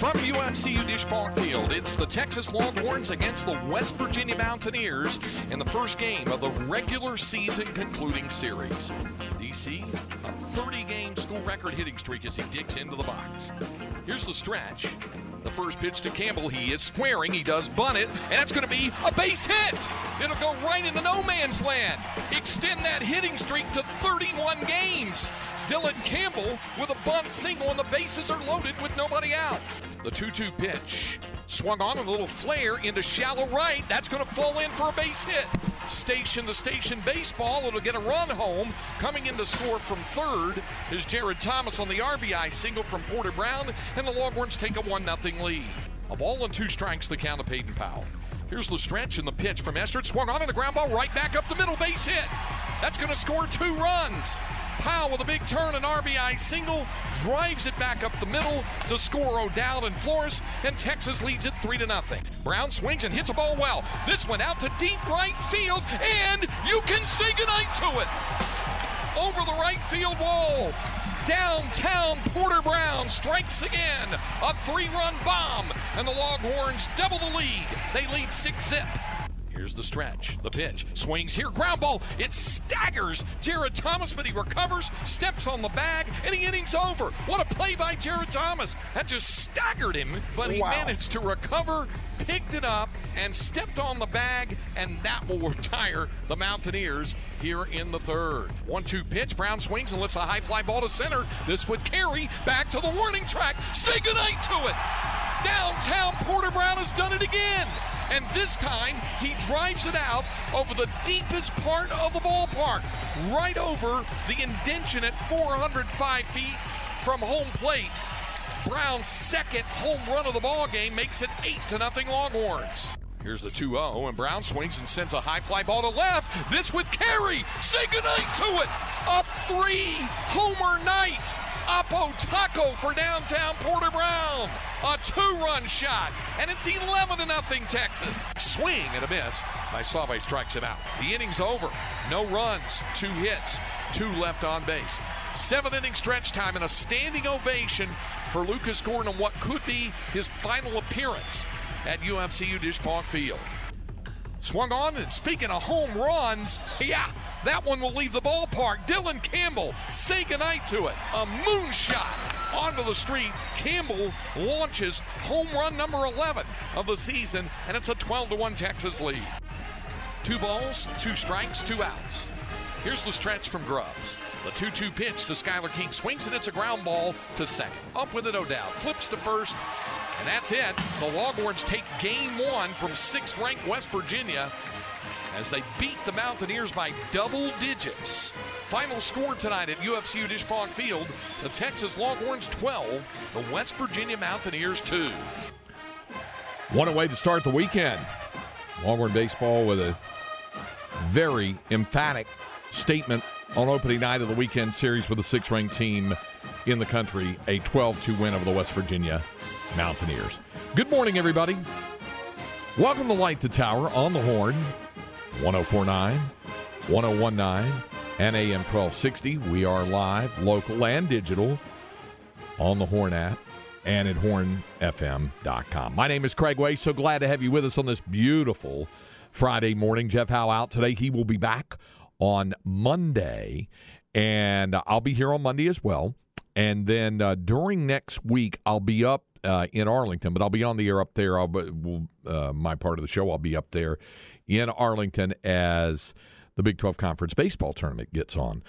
From UFCU Disch Field, it's the Texas Longhorns against the West Virginia Mountaineers in the first game of the regular season concluding series. DC, a 30 game school record hitting streak as he digs into the box. Here's the stretch. The first pitch to Campbell, he is squaring, he does bunt it, and it's going to be a base hit. It'll go right into no man's land. Extend that hitting streak to 31 games. Dylan Campbell with a bunt single, and the bases are loaded with nobody out. The 2 2 pitch. Swung on a little flare into shallow right. That's going to fall in for a base hit. Station to station baseball. It'll get a run home. Coming in to score from third is Jared Thomas on the RBI single from Porter Brown, and the Longhorns take a 1 0 lead. A ball and two strikes the count of Peyton Powell. Here's the stretch and the pitch from Estridge. Swung on and the ground ball right back up the middle base hit. That's going to score two runs. Powell with a big turn and RBI single drives it back up the middle to score O'Dowd and Flores, and Texas leads it three to nothing. Brown swings and hits a ball well. This went out to deep right field, and you can say goodnight to it. Over the right field wall. Downtown Porter Brown strikes again. A three run bomb, and the Longhorns double the lead. They lead six zip. Here's the stretch, the pitch, swings here, ground ball. It staggers Jared Thomas, but he recovers, steps on the bag, and the inning's over. What a play by Jared Thomas! That just staggered him, but he Wow. managed to recover, picked it up, and stepped on the bag, and that will retire the Mountaineers here in the third. One-two pitch, Brown swings and lifts a high fly ball to center. This would carry back to the warning track. Say goodnight to it. Downtown Porter Brown has done it again. And this time, he drives it out over the deepest part of the ballpark, right over the indention at 405 feet from home plate. Brown's second home run of the ball game makes it 8 to nothing Longhorns. Here's the 2-0, and Brown swings and sends a high fly ball to left. This with carry. Say goodnight to it. A three-homer night. Apo Taco for downtown Porter Brown. A two-run shot, and it's 11 to nothing Texas. Swing and a miss. By Save strikes him out. The inning's over. No runs, two hits, two left on base. Seventh inning stretch time and a standing ovation for Lucas Gordon on what could be his final appearance at UFCU Disch-Falk Field. Swung on, and speaking of home runs, yeah, that one will leave the ballpark. Dylan Campbell, say goodnight to it. A moonshot onto the street. Campbell launches home run number 11 of the season, and it's a 12 to 1 Texas lead. Two balls, two strikes, two outs. Here's the stretch from Grubbs. The 2 2 pitch to Skylar King swings, and it's a ground ball to second. Up with it, O'Dowd. Flips to first, and that's it. The Longhorns take game one from sixth ranked West Virginia as they beat the Mountaineers by double digits. Final score tonight at UFCU Disch-Falk Field the Texas Longhorns 12, the West Virginia Mountaineers 2. One away to start the weekend. Longhorn baseball with a very emphatic statement on opening night of the weekend series with the sixth ranked team in the country, a 12 2 win over the West Virginia Mountaineers. Good morning, everybody. Welcome to Light the Tower on the Horn, 1049, 1019, and AM 1260. We are live, local, and digital on the Horn app and at hornfm.com. My name is Craig Way. So glad to have you with us on this beautiful Friday morning. Jeff Howe out today. He will be back on Monday, and I'll be here on Monday as well. And then uh, during next week, I'll be up uh, in Arlington, but I'll be on the air up there. I'll be, uh, my part of the show, I'll be up there in Arlington as the Big 12 Conference Baseball Tournament gets on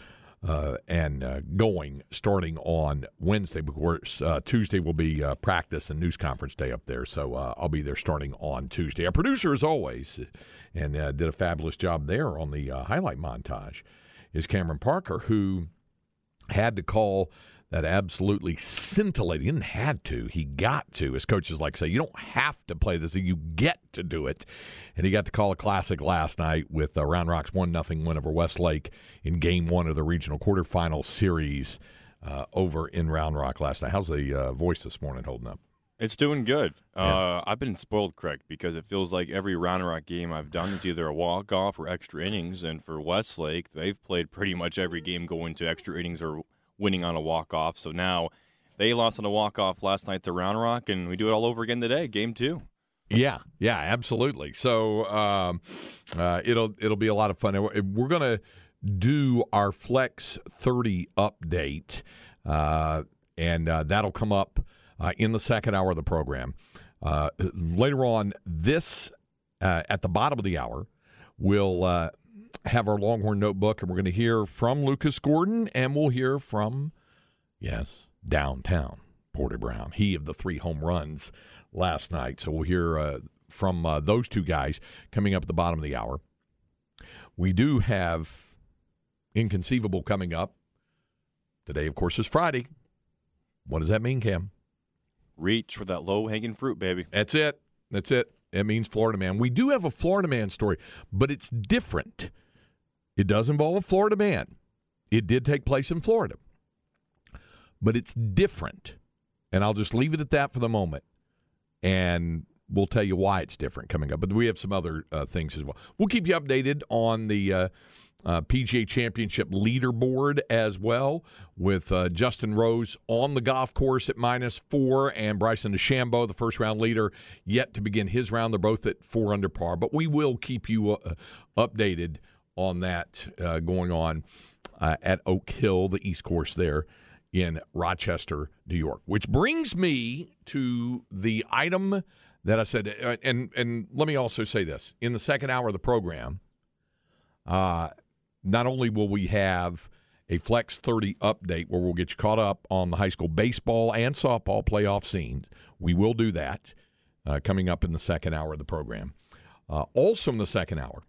uh, and uh, going starting on Wednesday. Of course, uh, Tuesday will be uh, practice and news conference day up there, so uh, I'll be there starting on Tuesday. Our producer, as always, and uh, did a fabulous job there on the highlight montage, is Cameron Parker, who had to call that absolutely scintillating. He didn't had to. He got to. His coaches like say, you don't have to play this. You get to do it. And he got to call a classic last night with uh, Round Rock's one nothing win over Westlake in Game One of the regional quarterfinal series uh, over in Round Rock last night. How's the uh, voice this morning holding up? It's doing good. Yeah. Uh, I've been spoiled, Craig, because it feels like every Round Rock game I've done is either a walk off or extra innings. And for Westlake, they've played pretty much every game going to extra innings or winning on a walk off. So now they lost on a walk off last night to Round Rock, and we do it all over again today, game two. Yeah, yeah, absolutely. So um, uh, it'll it'll be a lot of fun. We're gonna do our Flex Thirty update, uh, and uh, that'll come up uh, in the second hour of the program. Uh, later on, this uh, at the bottom of the hour, we'll have our Longhorn notebook, and we're going to hear from Lucas Gordon, and we'll hear from yes downtown Porter Brown, he of the three home runs last night. So we'll hear uh, from uh, those two guys coming up at the bottom of the hour. We do have Inconceivable coming up. Today, of course, is Friday. What does that mean, Cam? Reach for that low hanging fruit, baby. That's it. That's it. It means Florida man. We do have a Florida man story, but it's different. It does involve a Florida man. It did take place in Florida, but it's different. And I'll just leave it at that for the moment and we'll tell you why it's different coming up. But we have some other uh, things as well. We'll keep you updated on the uh, uh, PGA Championship leaderboard as well, with uh, Justin Rose on the golf course at minus four, and Bryson DeChambeau, the first round leader, yet to begin his round. They're both at four under par. But we will keep you uh, updated on that uh, going on at Oak Hill, the East Course there in Rochester, New York. Which brings me to the item that I said, uh, and and let me also say this: in the second hour of the program, uh, not only will we have a Flex 30 update where we'll get you caught up on the high school baseball and softball playoff scenes, we will do that uh, coming up in the second hour of the program. Uh, also in the second hour,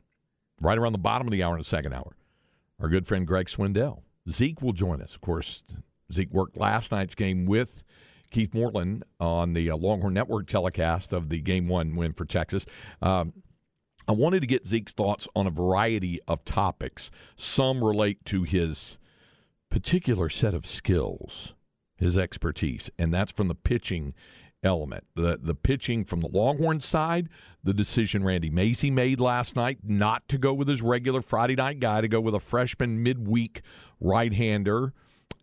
right around the bottom of the hour in the second hour, our good friend Greg Swindell. Zeke will join us. Of course, Zeke worked last night's game with Keith Moreland on the uh, Longhorn Network telecast of the Game One win for Texas. Um, I wanted to get Zeke's thoughts on a variety of topics. Some relate to his particular set of skills, his expertise, and that's from the pitching element. The the pitching from the Longhorn side, the decision Randy Mazey made last night not to go with his regular Friday night guy, to go with a freshman midweek right-hander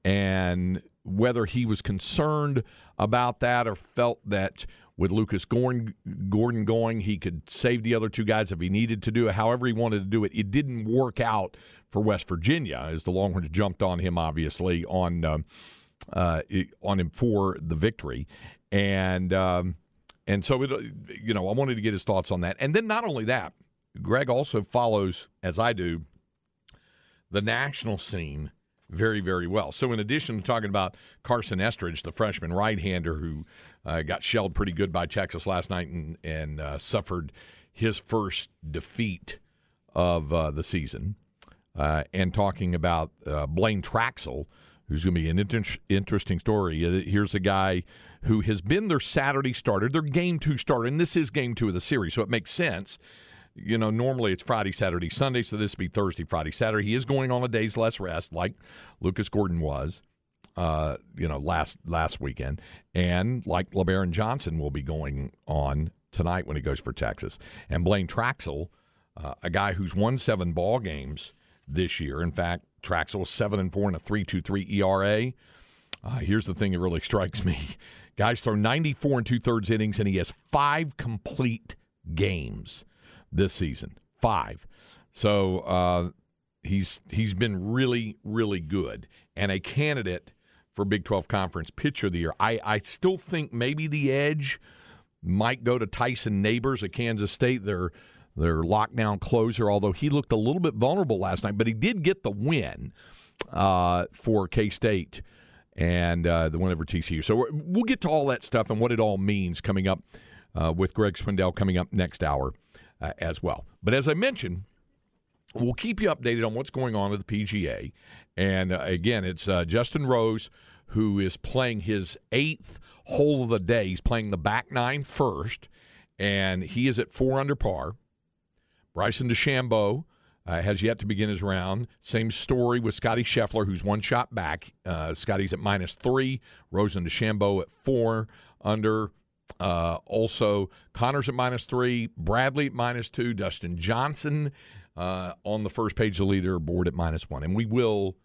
and whether he was concerned about that or felt that with Lucas Gordon, Gordon going, he could save the other two guys if he needed to do it. However, he wanted to do it. It didn't work out for West Virginia as the Longhorns jumped on him, obviously on uh, uh, on him for the victory, and um, and so it, you know I wanted to get his thoughts on that. And then not only that, Greg also follows as I do the national scene very, very well. So, in addition to talking about Carson Estridge, the freshman right hander who uh, got shelled pretty good by Texas last night and, and uh, suffered his first defeat of uh, the season, uh, and talking about uh, Blaine Traxel, who's going to be an inter- interesting story. Uh, here's a guy who has been their Saturday starter, their game two starter, and this is game two of the series, so it makes sense you know, normally it's Friday, Saturday, Sunday, so this would be Thursday, Friday, Saturday. He is going on a day's less rest, like Lucas Gordon was, uh, you know, last last weekend, and like Lebarron Johnson will be going on tonight when he goes for Texas, and Blaine Traxel, uh, a guy who's won seven ball games this year. In fact, Traxel was seven and four in a three two three ERA. Uh, here's the thing that really strikes me: guys throw 94 and two thirds innings, and he has five complete games this season. Five. So uh, he's he's been really really good and a candidate for Big 12 Conference Pitcher of the Year. I I still think maybe the edge might go to Tyson Neighbors at Kansas State. Their their lockdown closer, although he looked a little bit vulnerable last night, but he did get the win uh, for K State and uh, the win over TCU. So we'll get to all that stuff and what it all means coming up uh, with Greg Swindell coming up next hour uh, as well. But as I mentioned, we'll keep you updated on what's going on at the PGA. And uh, again, it's uh, Justin Rose who is playing his eighth hole of the day. He's playing the back nine first, and he is at four under par. Bryson DeChambeau uh, has yet to begin his round. Same story with Scotty Scheffler, who's one shot back. Uh, Scotty's at minus three. Rosen DeChambeau at four under. Uh, also, Conners at minus three. Bradley at minus two. Dustin Johnson uh, on the first page of the leaderboard at minus one. And we will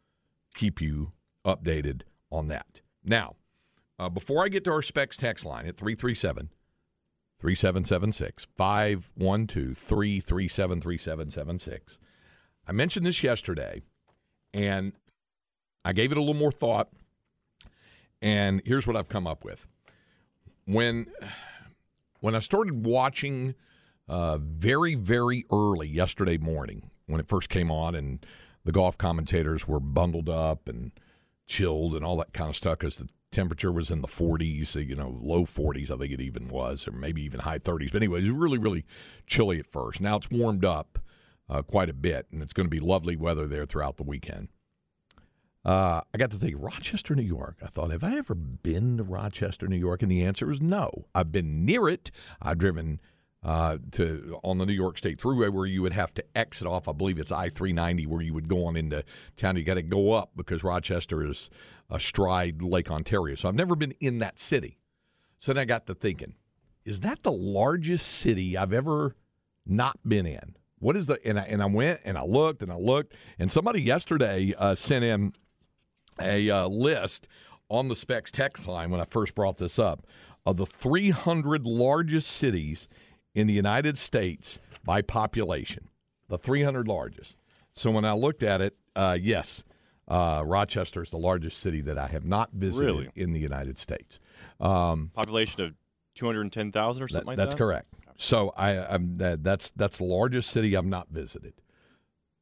keep you updated on that. Now, uh, before I get to our specs text line at 337 3776 512 337 3776. I mentioned this yesterday, and I gave it a little more thought. And here's what I've come up with. When when I started watching uh, very very early yesterday morning when it first came on, and the golf commentators were bundled up and chilled and all that kind of stuff because the temperature was in the 40s, you know, low 40s, I think it even was, or maybe even high 30s. But anyway, it was really, really chilly at first. Now it's warmed up uh, quite a bit, and it's going to be lovely weather there throughout the weekend. Uh, I got to think Rochester, New York. I thought, have I ever been to Rochester, New York? And the answer is no. I've been near it. I've driven uh, to on the New York State Thruway where you would have to exit off. I believe it's I three ninety where you would go on into town. You got to go up because Rochester is astride Lake Ontario. So I've never been in that city. So then I got to thinking, is that the largest city I've ever not been in? What is the and I, and I went and I looked and I looked and somebody yesterday uh, sent in a uh, list on the specs text line when I first brought this up of the 300 largest cities in the United States by population. The 300 largest. So when I looked at it, uh, yes, uh, Rochester is the largest city that I have not visited Really? in the United States. Population of 210,000 or something That- like that's that? That's correct. So I, I'm that, that's that's the largest city I've not visited.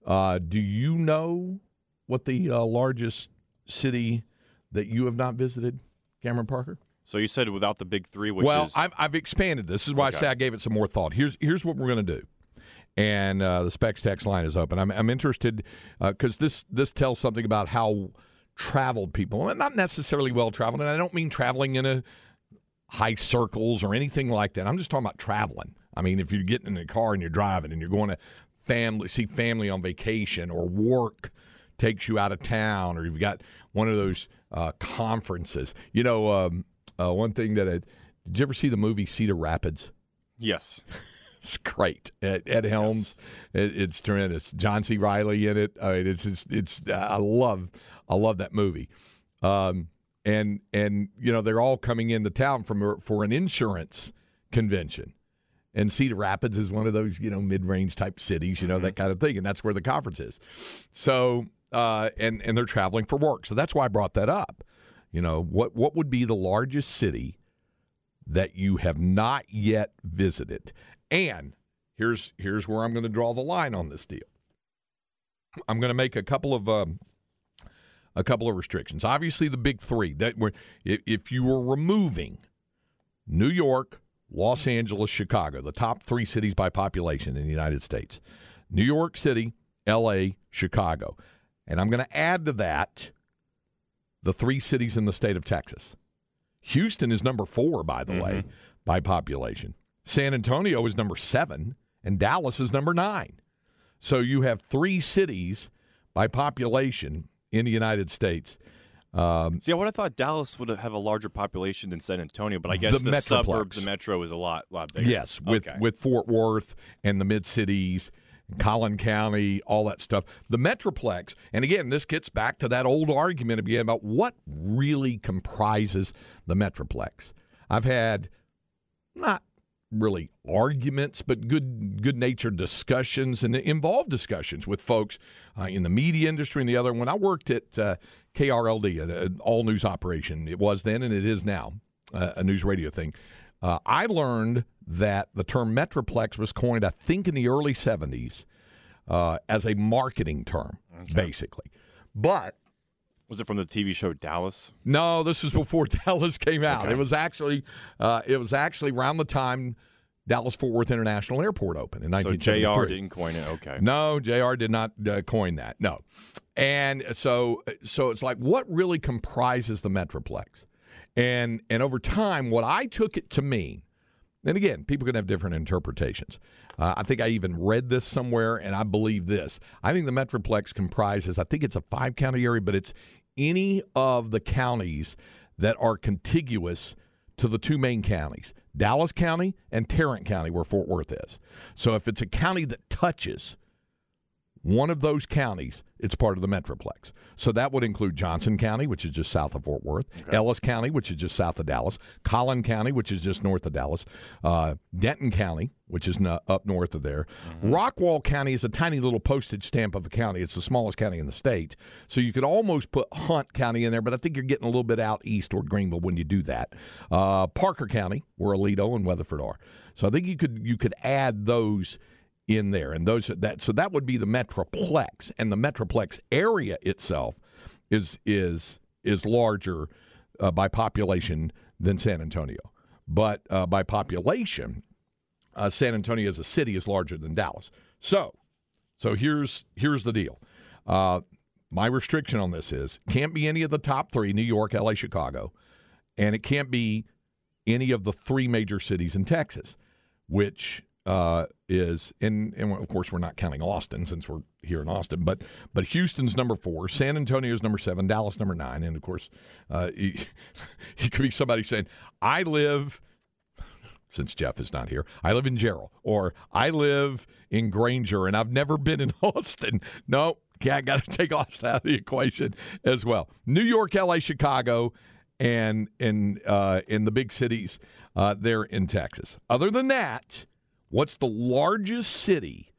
Uh, do you know what the uh, largest city that you have not visited, Cameron Parker? So you said without the big three, which well, is. I've, I've expanded. This is why Okay. I say I gave it some more thought. Here's here's what we're going to do, and uh, the specs text line is open. I'm I'm interested because this this tells something about how traveled people, not necessarily well traveled, and I don't mean traveling in a high circles or anything like that. I'm just talking about traveling. I mean, if you're getting in a car and you're driving and you're going to family see family on vacation or work takes you out of town or you've got one of those uh, conferences. You know, um, uh, one thing that I, did you ever see the movie Cedar Rapids? yes. It's great. Ed, Ed Helms, it, it's tremendous. John C. Reilly in it. I mean, it's, it's it's I love I love that movie. Um, and and you know they're all coming into town from for an insurance convention. And Cedar Rapids is one of those, you know, mid-range type cities, you know, that kind of thing, and that's where the conference is. So, uh, and and they're traveling for work, so that's why I brought that up. You know, what what would be the largest city that you have not yet visited? And here's here's where I'm going to draw the line on this deal. I'm going to make a couple of um, a couple of restrictions. Obviously, the big three that were if, if you were removing New York, Los Angeles, Chicago, the top three cities by population in the United States. New York City, L.A., Chicago, and I'm going to add to that the three cities in the state of Texas. Houston is number four, by the way, by population. San Antonio is number seven, and Dallas is number nine. So you have three cities by population in the United States. Um, See, I would have thought Dallas would have a larger population than San Antonio, but I guess The the, Metroplex. suburbs, the metro, is a lot, lot bigger. Yes, with Okay. with Fort Worth and the mid cities, Collin County, all that stuff. The Metroplex, and again, this gets back to that old argument again about what really comprises the Metroplex. I've had not really arguments, but good good natured discussions and involved discussions with folks uh, in the media industry and the other. When I worked at uh, KRLD, an all news operation, it was then and it is now uh, a news radio thing. Uh, I learned that the term Metroplex was coined, I think, in the early 70s uh, as a marketing term, basically. But Was it from the TV show Dallas? no, this was before Dallas came out. Okay. It was actually uh, it was actually around the time Dallas Fort Worth International Airport opened in 1973. So JR didn't coin it. Okay. No, Jr. did not uh, coin that. No, and so so it's like what really comprises the metroplex, and and over time, what I took it to mean, and again, people can have different interpretations. Uh, I think I even read this somewhere, and I believe this. I think the metroplex comprises. I think it's a five county area, but it's any of the counties that are contiguous to the two main counties, Dallas County and Tarrant County, where Fort Worth is. So if it's a county that touches one of those counties, it's part of the Metroplex. So that would include Johnson County, which is just south of Fort Worth, Ellis County, which is just south of Dallas, Collin County, which is just north of Dallas, uh, Denton County, which is no, up north of there. Rockwall County is a tiny little postage stamp of a county. It's the smallest county in the state. So you could almost put Hunt County in there, but I think you're getting a little bit out east toward Greenville when you do that. Uh, Parker County, where Aledo and Weatherford are. So I think you could you could add those in there, and those that so that would be the metroplex, and the metroplex area itself is is is larger uh, by population than San Antonio, but uh, by population, uh, San Antonio as a city is larger than Dallas. So, so here's here's the deal. Uh, my restriction on this is can't be any of the top three: New York, L.A., Chicago, and it can't be any of the three major cities in Texas, which uh, is in, and of course we're not counting Austin since we're here in Austin, but but Houston's number four, San Antonio's number seven, Dallas number nine, and of course uh, you could be somebody saying I live. Since Jeff is not here, I live in Jarrell, or I live in Granger, and I've never been in Austin. No, I got to take Austin out of the equation as well. New York, L.A., Chicago, and in uh, in the big cities uh, there in Texas. Other than that, what's the largest city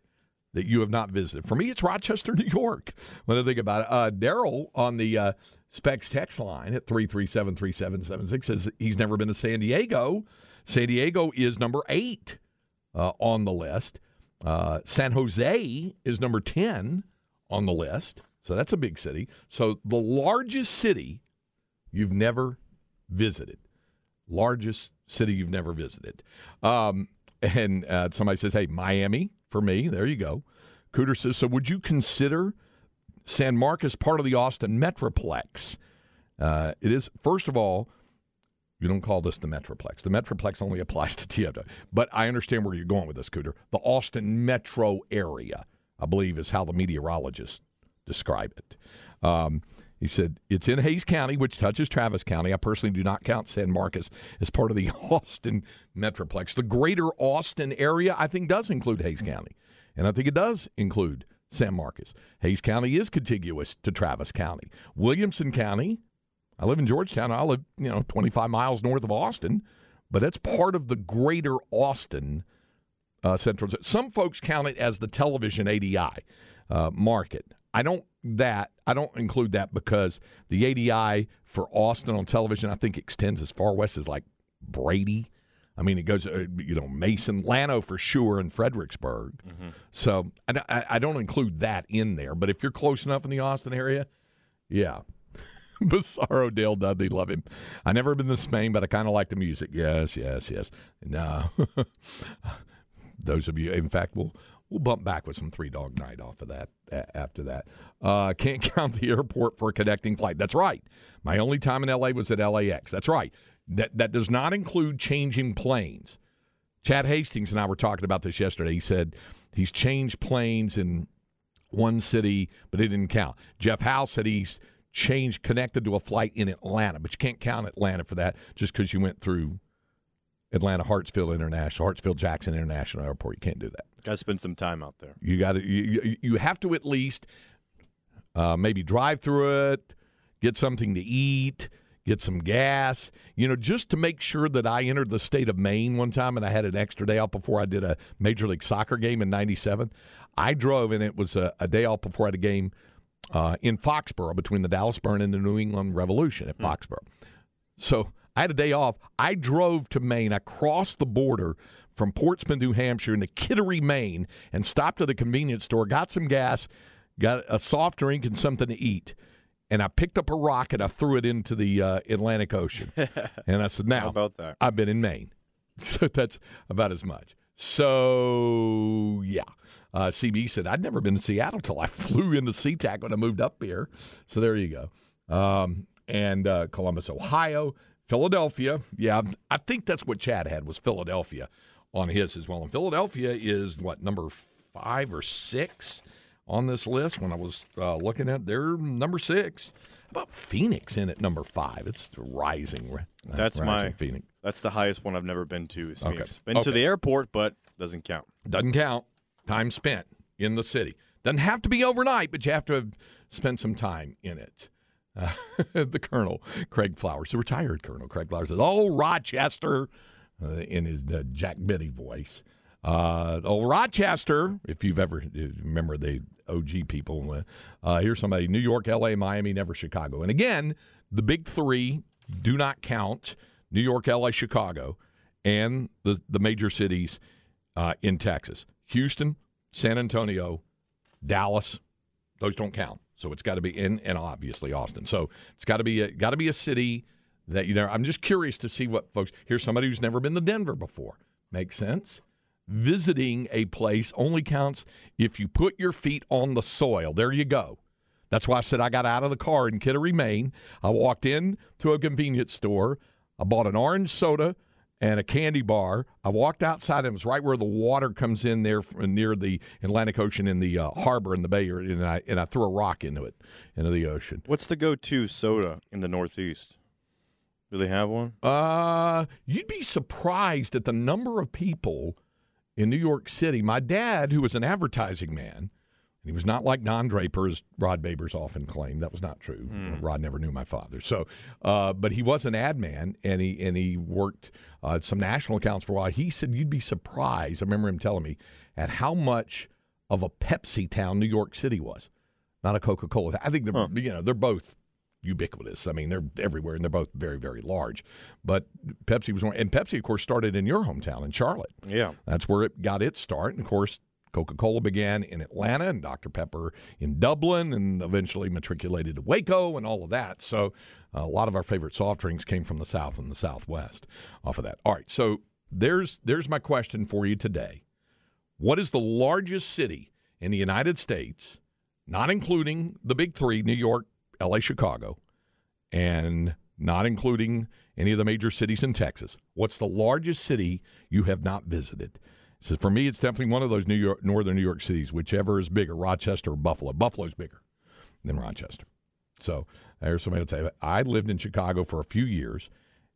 that you have not visited? For me, it's Rochester, New York. When I think about it, uh, Daryl on the uh, Specs text line at three three seven three seven seven six says he's never been to San Diego. San Diego is number eight uh, on the list. Uh, San Jose is number ten on the list. So that's a big city. So the largest city you've never visited. Largest city you've never visited. Um, and uh, somebody says, hey, Miami for me. There you go. Cooter says, so would you consider San Marcos part of the Austin Metroplex? Uh, it is, first of all, you don't call this the Metroplex. The Metroplex only applies to TFW. But I understand where you're going with this, Cooter. The Austin metro area, I believe, is how the meteorologists describe it. Um, he said, it's in Hays County, which touches Travis County. I personally do not count San Marcos as part of the Austin Metroplex. The greater Austin area, I think, does include Hays County. And I think it does include San Marcos. Hays County is contiguous to Travis County. Williamson County, I live in Georgetown. I live, you know, 25 miles north of Austin, but that's part of the greater Austin uh, Central. Some folks count it as the television ADI uh, market. I don't that I don't include that because the ADI for Austin on television I think extends as far west as like Brady. I mean, it goes, uh, you know, Mason, Llano for sure, and Fredericksburg. So I, I, don't include that in there. But if you're close enough in the Austin area, yeah. Bizarro Dale Dudley, love him. I never been to Spain, but I kind of like the music. Yes, yes, yes. No, those of you, in fact, we'll we'll bump back with some Three Dog Night off of that after that. Uh, can't count the airport for a connecting flight. That's right. My only time in LA was at LAX. That's right. That that does not include changing planes. Chad Hastings and I were talking about this yesterday. He said he's changed planes in one city, but it didn't count. Jeff Howe said he's changed, connected to a flight in Atlanta, but you can't count Atlanta for that just because you went through Atlanta Hartsfield International, Hartsfield Jackson International Airport. You can't do that. Got to spend some time out there. You got to you, you- have to at least uh, maybe drive through it, get something to eat, get some gas. You know, just to make sure that I entered the state of Maine one time, and I had an extra day off before I did a Major League Soccer game in '97. I drove, and it was a, a day off before I had a game uh, in Foxborough between the Dallas Burn and the New England Revolution at Foxborough. So I had a day off. I drove to Maine. I crossed the border from Portsmouth, New Hampshire, into Kittery, Maine, and stopped at the convenience store, got some gas, got a soft drink, and something to eat. And I picked up a rock and I threw it into the uh, Atlantic Ocean. and I said, "Now, How about that? I've been in Maine." So that's about as much. So yeah. Uh, CB said, I'd never been to Seattle till I flew into SeaTac when I moved up here. So there you go. Um, and uh, Columbus, Ohio, Philadelphia. Yeah, I think that's what Chad had was Philadelphia on his as well. And Philadelphia is what number five or six on this list. When I was uh, looking at, they're number six. How about Phoenix in at number five? It's rising. That's rising my Phoenix. That's the highest one I've never been to. Is Okay. Phoenix. Been to the airport, but doesn't count. Doesn't count. Time spent in the city. Doesn't have to be overnight, but you have to have spent some time in it. Uh, the Colonel, Craig Flowers, the retired Colonel Craig Flowers says, Oh, Rochester, uh, in his uh, Jack Benny voice. Uh, oh, Rochester, if you've ever remember the OG people, uh, here's somebody New York, LA, Miami, never Chicago. And again, the big three do not count New York, LA, Chicago, and the, the major cities uh, in Texas Houston, San Antonio, Dallas. Those don't count. So it's got to be in, and obviously Austin. So it's got to be got to be a city that you know. I'm just curious to see what folks. Here's somebody who's never been to Denver before. Makes sense. Visiting a place only counts if you put your feet on the soil. There you go. That's why I said I got out of the car in Kittery, Maine. I walked in to a convenience store. I bought an orange soda and a candy bar. I walked outside. and It was right where the water comes in there near the Atlantic Ocean in the uh, harbor in the Bay and I and I threw a rock into it into the ocean. What's the go-to soda in the Northeast? Do they have one? Uh, you'd be surprised at the number of people in New York City. My dad, who was an advertising man, and he was not like Don Draper, as Rod Babers often claimed. That was not true. Rod never knew my father. So, uh, but he was an ad man, and he and he worked uh, some national accounts for a while. He said you'd be surprised. I remember him telling me at how much of a Pepsi town New York City was, not a Coca Cola. I think they're you know they're both ubiquitous. I mean, they're everywhere and they're both very, very large. But Pepsi was one, and Pepsi, of course, started in your hometown in Charlotte. Yeah. That's where it got its start. And of course, Coca Cola began in Atlanta and Dr. Pepper in Dublin and eventually matriculated to Waco and all of that. So a lot of our favorite soft drinks came from the South and the Southwest off of that. All right. So there's there's my question for you today. What is the largest city in the United States, not including the big three, New York, LA, Chicago, and not including any of the major cities in Texas? What's the largest city you have not visited? So for me, it's definitely one of those New York, northern New York cities, whichever is bigger, Rochester or Buffalo. Buffalo's bigger than Rochester. So there's somebody will say, I lived in Chicago for a few years,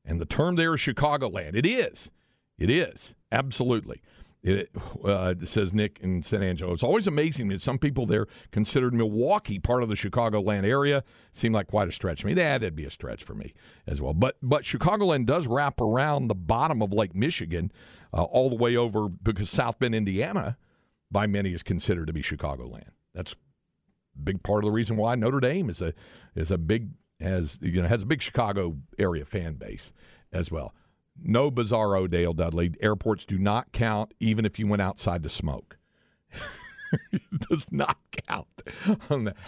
and the term there is Chicagoland. It is. It is. Absolutely. It uh, says Nick in San Angelo. It's always amazing that some people there considered Milwaukee part of the Chicagoland area. Seemed like quite a stretch to me. Yeah, that'd be a stretch for me as well. But but Chicagoland does wrap around the bottom of Lake Michigan, uh, all the way over because South Bend, Indiana, by many is considered to be Chicagoland. That's a big part of the reason why Notre Dame is a is a big has you know has a big Chicago area fan base as well. No bizarro, Dale Dudley. Airports do not count, even if you went outside to smoke. it does not count.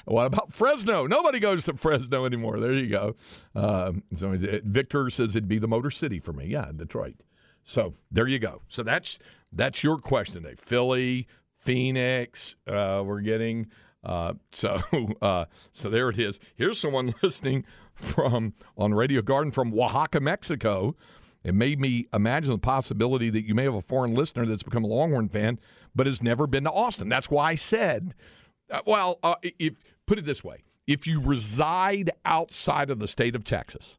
What about Fresno? Nobody goes to Fresno anymore. There you go. Um, so Victor says it'd be the Motor City for me. Yeah, Detroit. So there you go. So that's that's your question today. Philly, Phoenix. Uh, we're getting uh, so uh, so there it is. Here's someone listening from on Radio Garden from Oaxaca, Mexico. It made me imagine the possibility that you may have a foreign listener that's become a Longhorn fan, but has never been to Austin. That's why I said, uh, well, uh, if put it this way, if you reside outside of the state of Texas,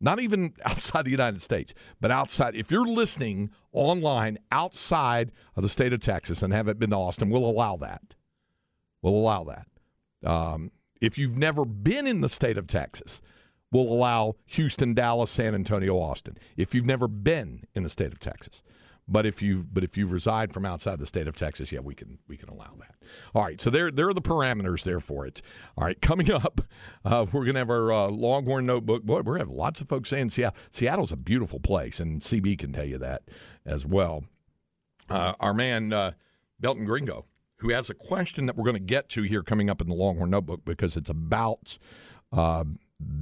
not even outside the United States, but outside. If you're listening online outside of the state of Texas and haven't been to Austin, we'll allow that. We'll allow that. Um, if you've never been in the state of Texas, we'll allow Houston, Dallas, San Antonio, Austin. If you've never been in the state of Texas, but if you but if you reside from outside the state of Texas, yeah, we can we can allow that. All right, so there there are the parameters there for it. All right, coming up, uh, we're gonna have our uh, Longhorn notebook. Boy, we're gonna have lots of folks saying Seattle. Seattle's a beautiful place, and CB can tell you that as well. Uh, our man uh, Belton Gringo, who has a question that we're going to get to here coming up in the Longhorn notebook because it's about. Uh,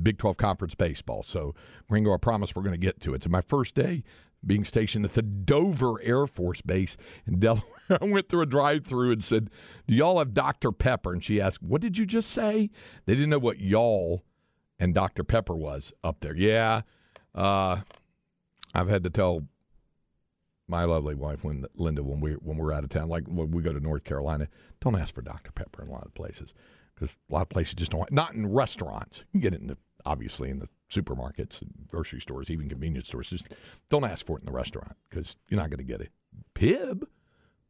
Big 12 Conference baseball. So, Gringo, I promise we're going to get to it. So, my first day being stationed at the Dover Air Force Base in Delaware. I went through a drive-through and said, "Do y'all have Dr. Pepper?" And she asked, "What did you just say?" They didn't know what y'all and Dr. Pepper was up there. Yeah, uh, I've had to tell my lovely wife when Linda when we when we're out of town, like when we go to North Carolina, don't ask for Dr. Pepper in a lot of places because a lot of places just don't. Not in restaurants. You can get it in the, obviously in the supermarkets, grocery stores, even convenience stores. Just don't ask for it in the restaurant because you're not going to get it. Pibb.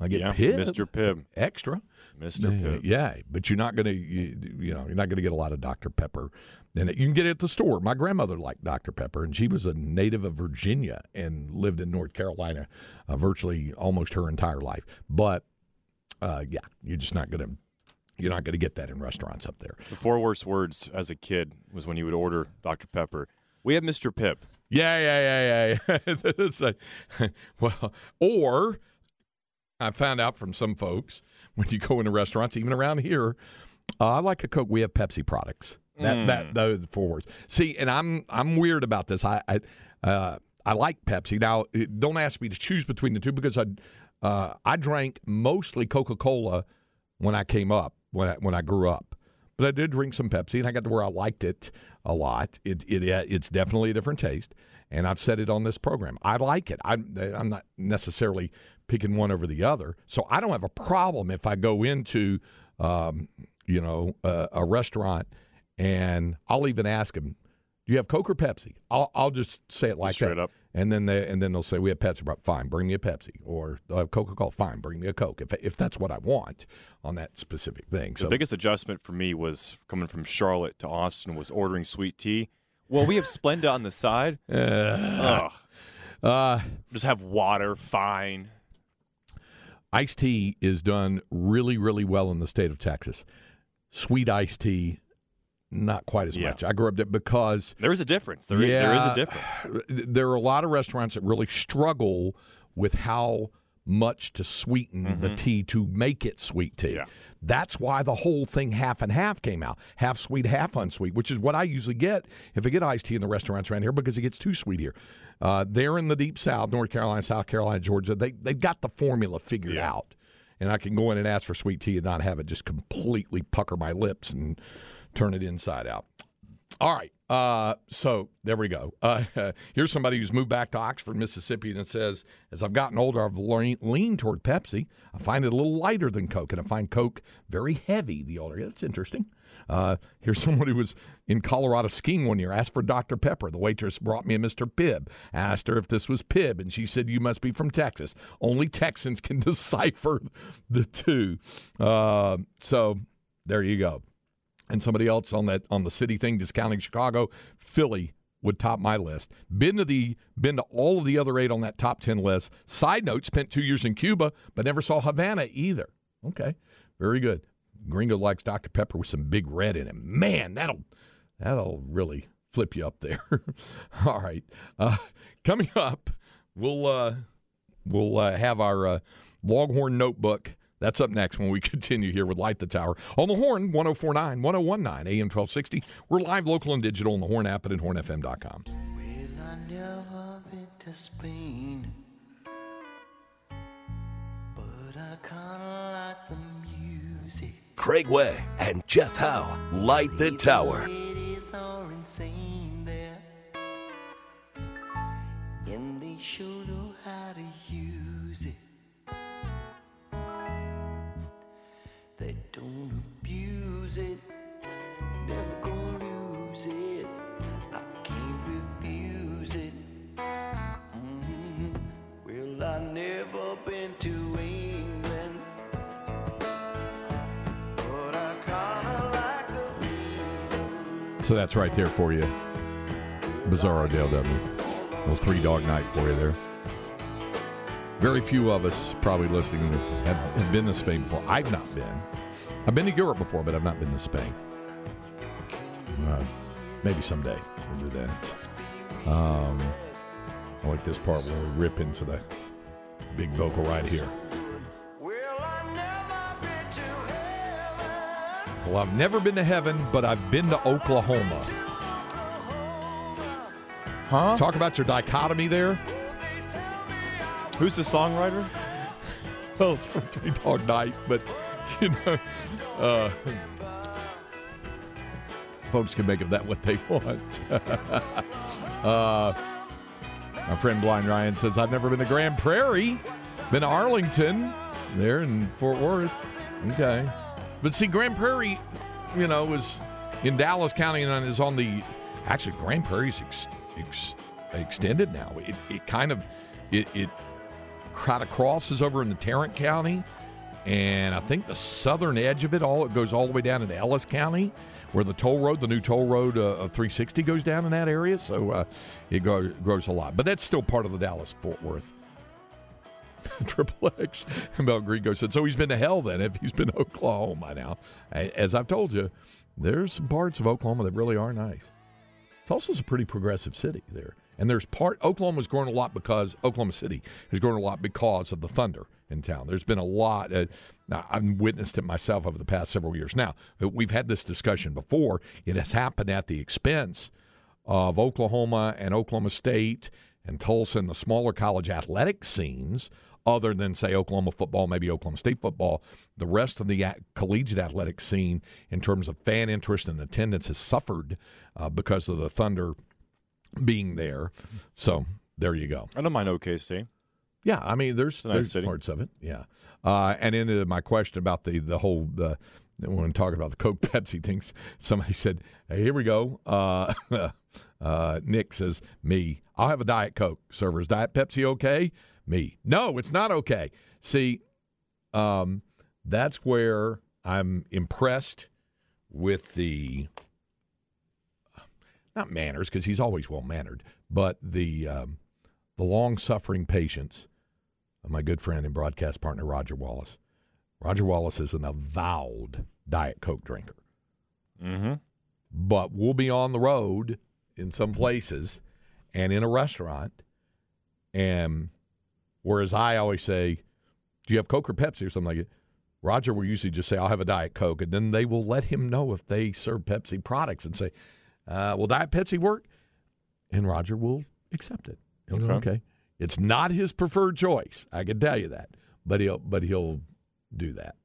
I get yeah, Pibb, Mr. Pibb, extra, Mr. Pibb. Yeah, but you're not going to, you, you, know, you're not going to get a lot of Dr. Pepper. And you can get it at the store. My grandmother liked Dr. Pepper, and she was a native of Virginia and lived in North Carolina uh, virtually almost her entire life. But uh, yeah, you're just not going to. You're not going to get that in restaurants up there. The four worst words as a kid was when you would order Dr. Pepper. We have Mr. Pibb. Yeah, yeah, yeah, yeah. it's like, well, or I found out from some folks when you go into restaurants, even around here, uh, I like a Coke. We have Pepsi products. That mm. that those four words. See, and I'm I'm weird about this. I I, uh, I like Pepsi. Now, don't ask me to choose between the two because I uh, I drank mostly Coca Cola when I came up when I, when I grew up. But I did drink some Pepsi, and I got to where I liked it a lot. It, it it's definitely a different taste, and I've said it on this program. I like it. I'm I'm not necessarily picking one over the other. So I don't have a problem if I go into, um, you know, a, a, restaurant and I'll even ask them, "Do you have Coke or Pepsi?" I'll I'll just say it like Straight that. Up. And then they and then they'll say we have Pepsi. Fine, bring me a Pepsi, or uh, Coca Cola. Fine, bring me a Coke if if that's what I want on that specific thing. So the biggest adjustment for me was coming from Charlotte to Austin was ordering sweet tea. Well, we have Splenda on the side. Uh, uh, just have water. Fine. Iced tea is done really, really well in the state of Texas. Sweet iced tea, not quite as yeah. much. I grew up there because there is a difference. There, yeah, there is a difference. There are a lot of restaurants that really struggle with how much to sweeten mm-hmm. the tea to make it sweet tea. Yeah. That's why the whole thing half and half came out. Half sweet, half unsweet, which is what I usually get if I get iced tea in the restaurants around here because it gets too sweet here. Uh, they're in the deep south, North Carolina, South Carolina, Georgia. They they've got the formula figured yeah. out, and I can go in and ask for sweet tea and not have it just completely pucker my lips and turn it inside out. All right. Uh, so there we go. Uh, here's somebody who's moved back to Oxford, Mississippi, and says, as I've gotten older, I've leaned toward Pepsi. I find it a little lighter than Coke, and I find Coke very heavy the older. That's interesting. Uh, here's someone who was in Colorado skiing one year, asked for Dr. Pepper. The waitress brought me a Mr. Pibb, asked her if this was Pibb, and she said, You must be from Texas. Only Texans can decipher the two. Uh, so there you go. And somebody else on that on the city thing, discounting Chicago, Philly would top my list. Been to the been to all of the other eight on that top ten list. Side note: spent two years in Cuba, but never saw Havana either. Okay, very good. Gringo likes Dr. Pepper with some big red in it. Man, that'll that'll really flip you up there. All right, uh, coming up, we'll uh, we'll uh, have our uh, Longhorn notebook. That's up next when we continue here with Light the Tower on the Horn 1049 1019 AM 1260. We're live, local, and digital on the Horn app and at hornfm.com. Well, I never been to Spain, but I kind of like the music. Craig Way and Jeff Howe light the tower. And they sure know how it, never gonna lose it. I can't refuse it. Mm-hmm. Well, I never been to England. So that's right there for you. Bizarro Dale W. Little three dog night for you there. Very few of us probably listening have been to Spain before. I've not been. I've been to Europe before, but I've not been to Spain. Uh, maybe someday we'll do that. Um, I like this part where we rip into the big vocal right here. Well, I've never been to heaven, but I've been to Oklahoma. Huh? Talk about your dichotomy there. Who's the songwriter? Well, it's from Three Dog Night, but you know, uh, folks can make of that what they want. uh, my friend Blind Ryan says, I've never been to Grand Prairie, been to Arlington, there in Fort Worth. Okay. But see, Grand Prairie, you know, was in Dallas County and is on the, actually, Grand Prairie's ex, ex, extended now. It, it kind of, it, it kind of crosses over into Tarrant County. And I think the southern edge of it all, it goes all the way down into Ellis County where the toll road, the new toll road uh, of 360 goes down in that area. So uh, it grows, grows a lot. But that's still part of the Dallas Fort Worth. Triple X. Mel Grigo said, so he's been to hell then if he's been to Oklahoma now. As I've told you, there's some parts of Oklahoma that really are nice. Tulsa's a pretty progressive city there. And there's part Oklahoma's grown a lot because Oklahoma City has grown a lot because of the Thunder in town. There's been a lot. Uh, I've witnessed it myself over the past several years. Now we've had this discussion before. It has happened at the expense of Oklahoma and Oklahoma State and Tulsa and the smaller college athletic scenes. Other than say Oklahoma football, maybe Oklahoma State football, the rest of the collegiate athletic scene, in terms of fan interest and attendance, has suffered uh, because of the Thunder being there. So there you go. I don't mind OKC. Yeah, I mean, there's, nice there's parts of it. Yeah, uh, and into my question about the the whole uh, when talking about the Coke Pepsi things, somebody said, hey, "Here we go." Uh, uh, Nick says, "Me, I'll have a Diet Coke." Servers, Diet Pepsi okay? Me, no, it's not okay. See, um, that's where I'm impressed with the not manners because he's always well mannered, but the um, the long suffering patience my good friend and broadcast partner Roger Wallace. Roger Wallace is an avowed Diet Coke drinker. Mm-hmm. But we'll be on the road in some places and in a restaurant, and whereas I always say, "Do you have Coke or Pepsi or something like it?" Roger will usually just say, "I'll have a Diet Coke," and then they will let him know if they serve Pepsi products and say, uh, will Diet Pepsi work? And Roger will accept it. He'll okay. Go, okay. It's not his preferred choice. I can tell you that, but he'll but he'll do that.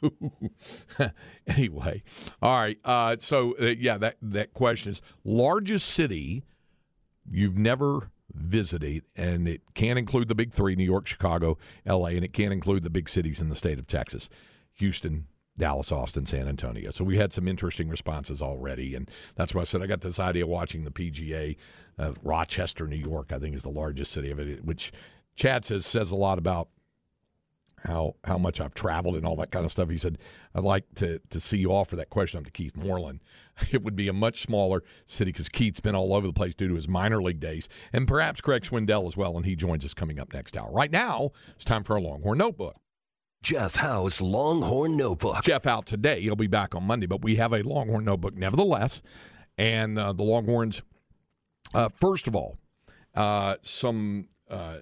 anyway, all right. Uh, so uh, yeah, that that question is largest city you've never visited, and it can include the big three: New York, Chicago, L.A., and it can include the big cities in the state of Texas: Houston, Dallas, Austin, San Antonio. So we had some interesting responses already, and that's why I said I got this idea watching the PGA of uh, Rochester, New York. I think is the largest city of it, which Chad says says a lot about how how much I've traveled and all that kind of stuff. He said I'd like to to see you offer that question up to Keith Moreland. It would be a much smaller city because Keith's been all over the place due to his minor league days, and perhaps Greg Swindell as well. And he joins us coming up next hour. Right now, it's time for a Longhorn Notebook. Jeff Howe's Longhorn Notebook. Jeff out today. He'll be back on Monday, but we have a Longhorn Notebook nevertheless. And uh, the Longhorns, uh, first of all, uh, some uh,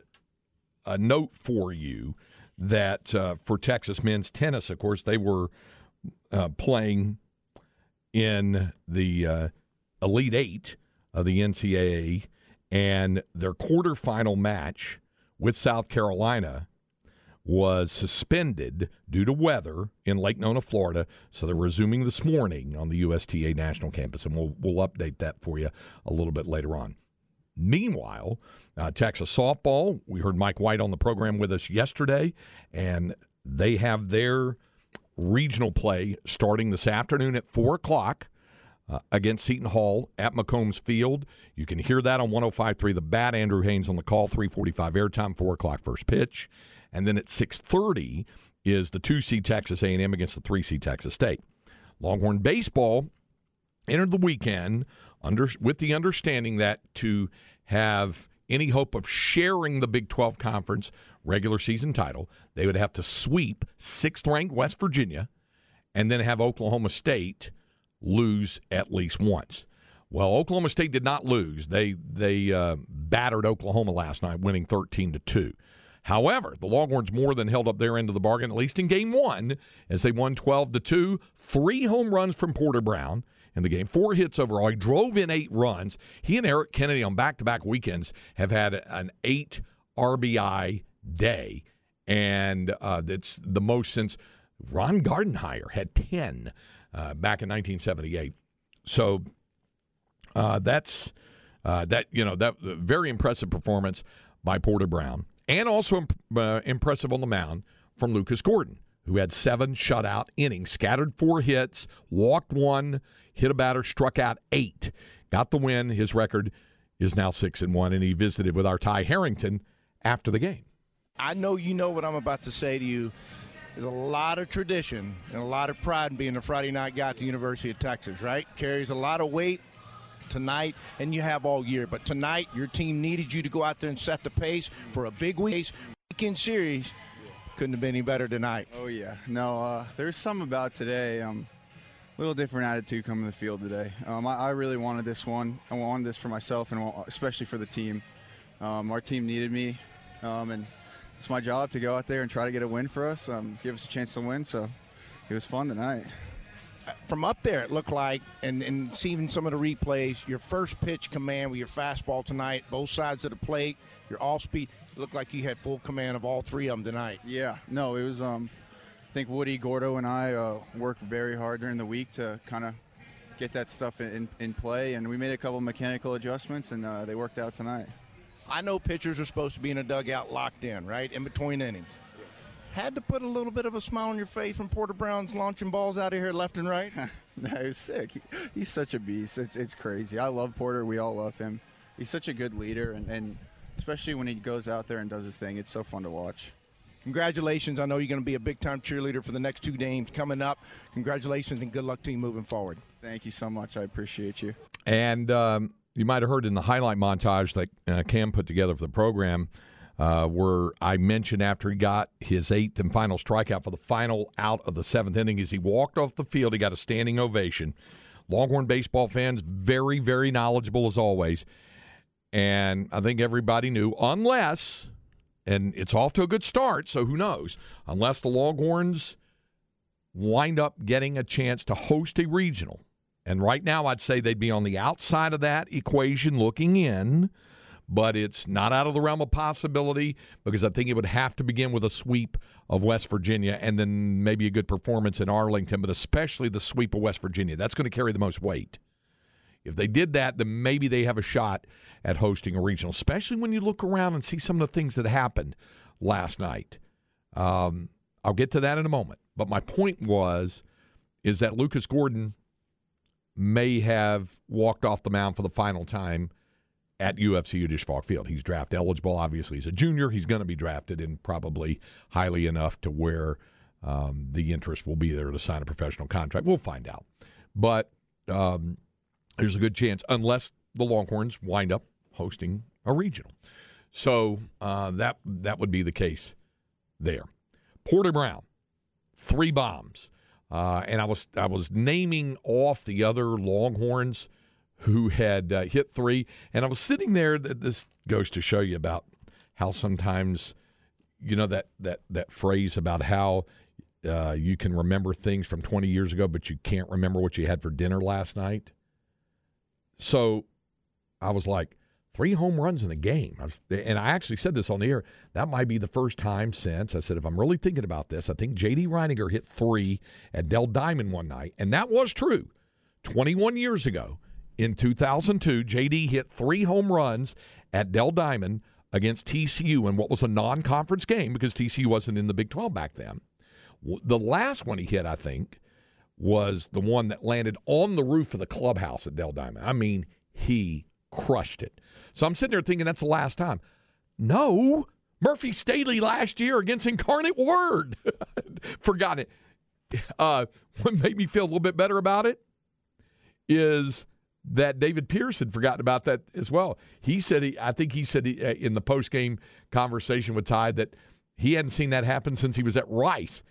a note for you that uh, for Texas men's tennis, of course, they were uh, playing in the Elite Eight of the NCAA, and their quarterfinal match with South Carolina was suspended due to weather in Lake Nona, Florida. So they're resuming this morning on the USTA National Campus, and we'll, we'll update that for you a little bit later on. Meanwhile, uh, Texas softball, we heard Mike White on the program with us yesterday, and they have their regional play starting this afternoon at 4 o'clock. Uh, against Seton Hall at McCombs Field. You can hear that on 105.3 The Bat. Andrew Haynes on the call, 345 airtime, 4 o'clock first pitch and then at 6:30 is the 2C Texas A&M against the 3C Texas State. Longhorn baseball entered the weekend under with the understanding that to have any hope of sharing the Big 12 conference regular season title, they would have to sweep sixth ranked West Virginia and then have Oklahoma State lose at least once. Well, Oklahoma State did not lose. They they uh, battered Oklahoma last night, winning 13 to 2. However, the Longhorns more than held up their end of the bargain, at least in game one, as they won 12 to 2. Three home runs from Porter Brown in the game, four hits overall. He drove in eight runs. He and Eric Kennedy on back to back weekends have had an eight RBI day, and uh, it's the most since Ron Gardenhire had 10 uh, back in 1978. So uh, that's uh, that you know that very impressive performance by Porter Brown, and also imp- uh, impressive on the mound from Lucas Gordon, who had seven shutout innings, scattered four hits, walked one, hit a batter, struck out eight, got the win. His record is now six and one, and he visited with our Ty Harrington after the game. I know you know what I'm about to say to you. There's a lot of tradition and a lot of pride in being a Friday night guy at the University of Texas, right? Carries a lot of weight tonight, and you have all year. But tonight, your team needed you to go out there and set the pace for a big week, weekend series. Couldn't have been any better tonight. Oh yeah, no. Uh, there's some about today. Um, a little different attitude coming to the field today. Um, I, I, really wanted this one. I wanted this for myself and especially for the team. Um, our team needed me, um, and it's my job to go out there and try to get a win for us, um, give us a chance to win. So it was fun tonight. From up there, it looked like, and, and seeing some of the replays, your first pitch command with your fastball tonight, both sides of the plate, your off speed, looked like you had full command of all three of them tonight. Yeah, no, it was. Um, I think Woody Gordo and I uh, worked very hard during the week to kind of get that stuff in, in play, and we made a couple mechanical adjustments, and uh, they worked out tonight. I know pitchers are supposed to be in a dugout locked in, right, in between innings. Had to put a little bit of a smile on your face when Porter Brown's launching balls out of here left and right. no, he was sick. He, he's such a beast. It's it's crazy. I love Porter. We all love him. He's such a good leader, and, and especially when he goes out there and does his thing, it's so fun to watch. Congratulations. I know you're going to be a big time cheerleader for the next two games coming up. Congratulations and good luck to you moving forward. Thank you so much. I appreciate you. And um, you might have heard in the highlight montage that uh, Cam put together for the program, uh, where I mentioned after he got his eighth and final strikeout for the final out of the seventh inning, as he walked off the field, he got a standing ovation. Longhorn baseball fans, very, very knowledgeable as always. And I think everybody knew, unless, and it's off to a good start, so who knows, unless the Longhorns wind up getting a chance to host a regional and right now, I'd say they'd be on the outside of that equation looking in, but it's not out of the realm of possibility because I think it would have to begin with a sweep of West Virginia and then maybe a good performance in Arlington, but especially the sweep of West Virginia. That's going to carry the most weight. If they did that, then maybe they have a shot at hosting a regional, especially when you look around and see some of the things that happened last night. Um, I'll get to that in a moment. But my point was, is that Lucas Gordon – may have walked off the mound for the final time at UFCU Disch-Falk Field. He's draft eligible. Obviously, he's a junior. He's going to be drafted and probably highly enough to where um, the interest will be there to sign a professional contract. We'll find out. But um, there's a good chance, unless the Longhorns wind up hosting a regional. So uh, that that would be the case there. Porter Brown, three bombs. Uh, and I was I was naming off the other Longhorns who had uh, hit three, and I was sitting there. That This goes to show you about how sometimes, you know that that that phrase about how uh, you can remember things from 20 years ago, but you can't remember what you had for dinner last night. So I was like, three home runs in a game. I was, and I actually said this on the air. That might be the first time since I said, if I'm really thinking about this, I think J.D. Reininger hit three at Dell Diamond one night, and that was true. 21 years ago, in 2002, J.D. hit three home runs at Dell Diamond against TCU in what was a non-conference game because TCU wasn't in the Big 12 back then. The last one he hit, I think, was the one that landed on the roof of the clubhouse at Dell Diamond. I mean, he crushed it. So I'm sitting there thinking that's the last time. No, Murphy Stehly last year against Incarnate Word. Forgot it. Uh, what made me feel a little bit better about it is that David Pierce had forgotten about that as well. He said he, I think he said he, uh, in the post game conversation with Ty that he hadn't seen that happen since he was at Rice,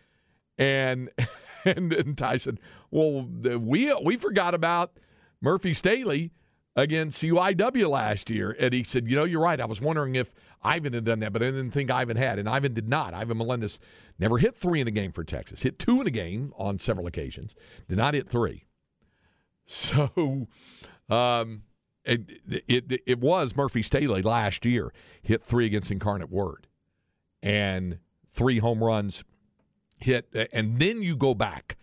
and and, and Ty said, "Well, we we forgot about Murphy Stehly." against UIW last year. And he said, You know, you're right. I was wondering if Ivan had done that, but I didn't think Ivan had. And Ivan did not. Ivan Melendez never hit three in the game for Texas, hit two in a game on several occasions, did not hit three. So um, it, it, it was Murphy Stehly last year, hit three against Incarnate Word. and three home runs hit. And then you go back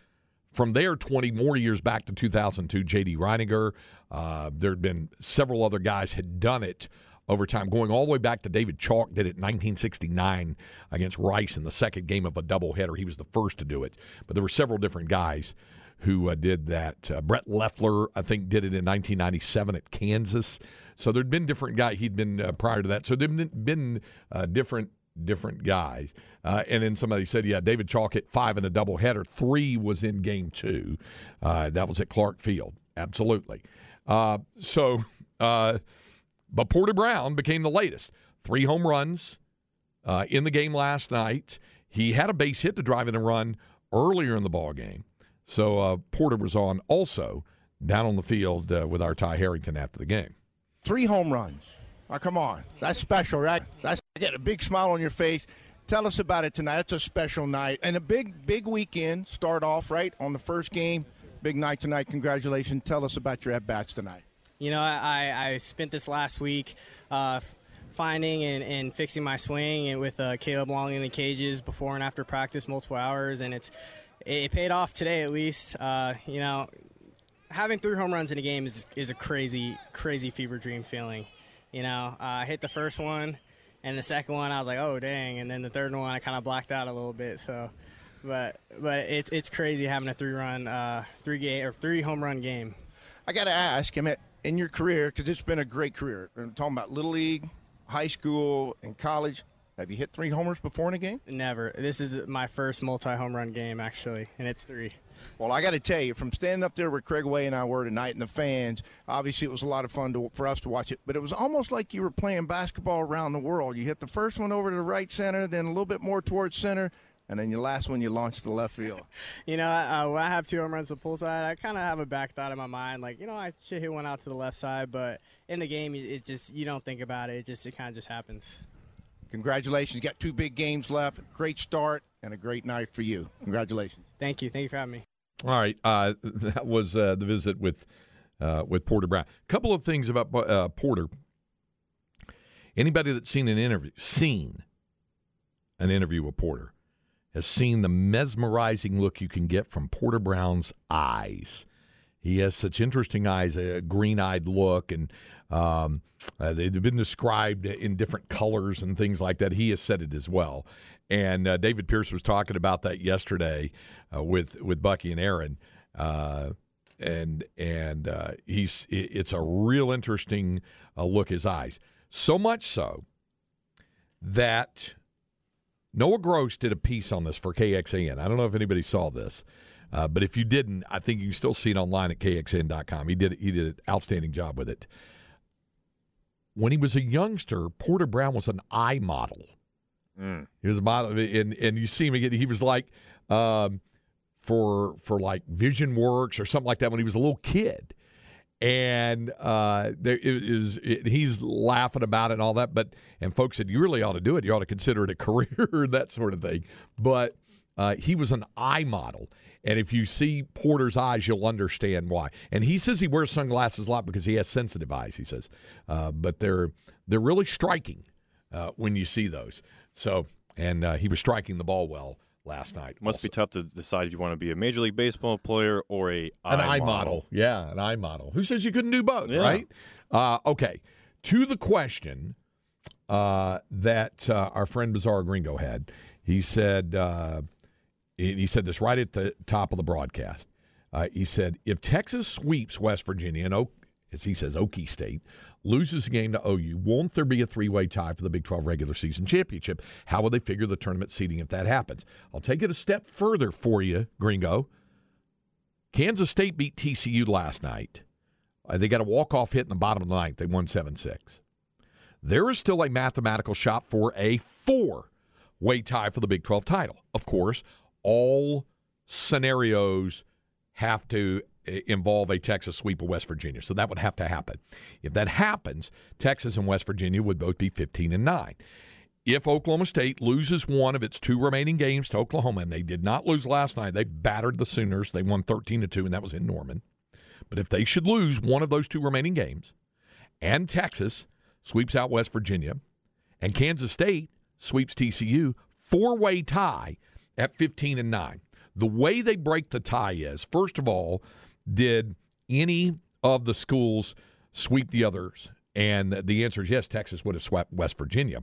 from there 20 more years back to 2002, J.D. Reininger. Uh, there had been several other guys had done it over time, going all the way back to David Chalk did it in 1969 against Rice in the second game of a doubleheader. He was the first to do it, but there were several different guys who uh, did that. Uh, Brett Leffler, I think, did it in 1997 at Kansas. So there'd been different guys. He'd been uh, prior to that. So there'd been, been uh, different different guys. Uh, and then somebody said, yeah, David Chalk hit five in a doubleheader. Three was in game two. Uh, that was at Clark Field. Absolutely. so, but Porter Brown became the latest. Three home runs in the game last night. He had a base hit to drive in a run earlier in the ball game. So uh, Porter was on also down on the field uh, with our Ty Harrington after the game. Three home runs. Oh, come on. That's special, right? That's get a big smile on your face. Tell us about it tonight. It's a special night and a big, big weekend. Start off right on the first game. Big night tonight. Congratulations. Tell us about your at bats tonight. You know, I, I spent this last week uh, finding and, and, fixing my swing and with uh, Caleb Long in the cages before and after practice, multiple hours, and it's it, paid off today at least. Uh, you know, having three home runs in a game is is a crazy, crazy fever dream feeling. You know, uh, I hit the first one, and the second one I was like, oh dang, and then the third one I kind of blacked out a little bit. So, but but it's it's crazy having a three run, uh, three game or three home run game. I got to ask, mean, in your career, because it's been a great career. I'm talking about little league, high school, and college. Have you hit three homers before in a game? Never. This is my first multi home run game, actually, and it's three. Well, I got to tell you, from standing up there where Craig Way and I were tonight and the fans, obviously it was a lot of fun to, for us to watch it, but it was almost like you were playing basketball around the world. You hit the first one over to the right center, then a little bit more towards center, and then your last one you launched to left field. you know, uh, when I have two home runs to the pull side, I kind of have a back thought in my mind, like you know, I should hit one out to the left side, but in the game, it just you don't think about it. It just it kind of just happens. Congratulations. You got two big games left. Great start and a great night for you. Congratulations. Thank you. Thank you for having me. All right. Uh, that was uh, the visit with uh, with Porter Brown. A couple of things about uh, Porter. Anybody that's seen an interview, seen an interview with Porter, has seen the mesmerizing look you can get from Porter Brown's eyes. He has such interesting eyes, a green eyed look, and um, uh, they've been described in different colors and things like that. He has said it as well. And uh, David Pierce was talking about that yesterday uh, with with Bucky and Aaron, uh, and and uh, he's it's a real interesting uh, look. His eyes, so much so that Noah Gross did a piece on this for KXAN. I don't know if anybody saw this. Uh, but if you didn't, I think you can still see it online at kxan.com. He did he did an outstanding job with it when he was a youngster, Porter Brown was an eye model. Mm. He was a model, and and you see him again. He was like um, for for like Vision Works or something like that when he was a little kid, and uh, there is it, he's laughing about it and all that. But and folks said you really ought to do it. You ought to consider it a career, that sort of thing. But uh, he was an eye model, and if you see Porter's eyes, you'll understand why. And he says he wears sunglasses a lot because he has sensitive eyes. He says, uh, but they're they're really striking uh, when you see those. So, and uh, he was striking the ball well last night. Must also. be tough to decide if you want to be a major league baseball player or a an eye, eye model. model. Yeah, an eye model. Who says you couldn't do both? Yeah. Right. Uh, okay. To the question uh, that uh, our friend Bizarre Gringo had, he said he said this right at the top of the broadcast. Uh, he said, if Texas sweeps West Virginia and, Oak, as he says, Okie State, loses a game to OU, won't there be a three way tie for the Big 12 regular season championship? How will they figure the tournament seeding if that happens? I'll take it a step further for you, Gringo. Kansas State beat TCU last night. Uh, they got a walk off hit in the bottom of the ninth. They won 7 6. There is still a mathematical shot for a four way tie for the Big 12 title. Of course, all scenarios have to eh, involve a Texas sweep of West Virginia. So that would have to happen. If that happens, Texas and West Virginia would both be 15 and 9. If Oklahoma State loses one of its two remaining games to Oklahoma, and they did not lose last night, they battered the Sooners. They won 13 to 2, and that was in Norman. But if they should lose one of those two remaining games, and Texas sweeps out West Virginia, and Kansas State sweeps TCU, four way tie at 15 and 9. The way they break the tie is first of all, did any of the schools sweep the others? And the answer is yes, Texas would have swept West Virginia.